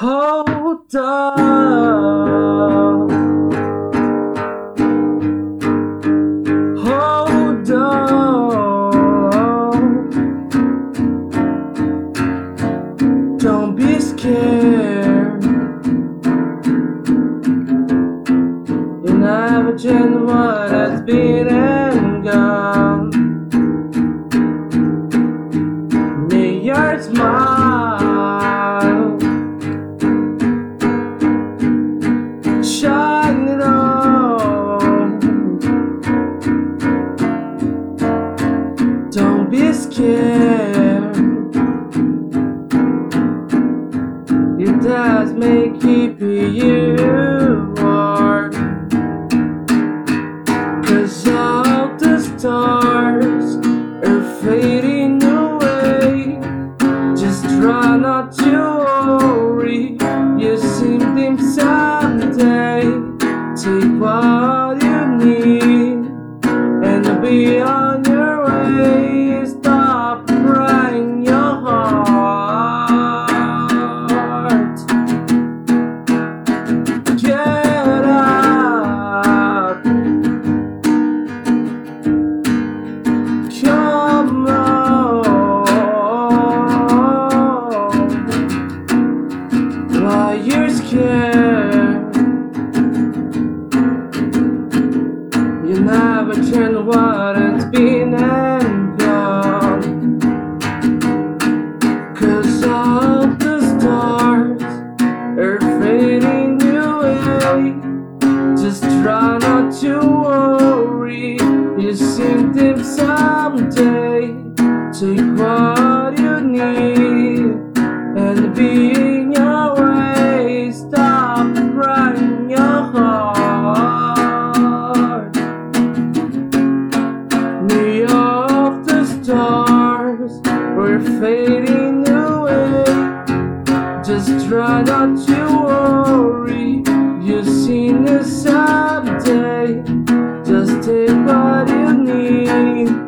Hold on. Hold on. Don't be scared. You never change what has been and gone. May your smile Scared. It does make keep you are. Cause all the stars are fading away. Just try not to worry. You see them someday. Take what you're scared? You never turn what it's been and gone. Cause all the stars are fading away. Just try not to worry. You sing them someday. Take Just try not to worry. You've seen this someday. Just take what you need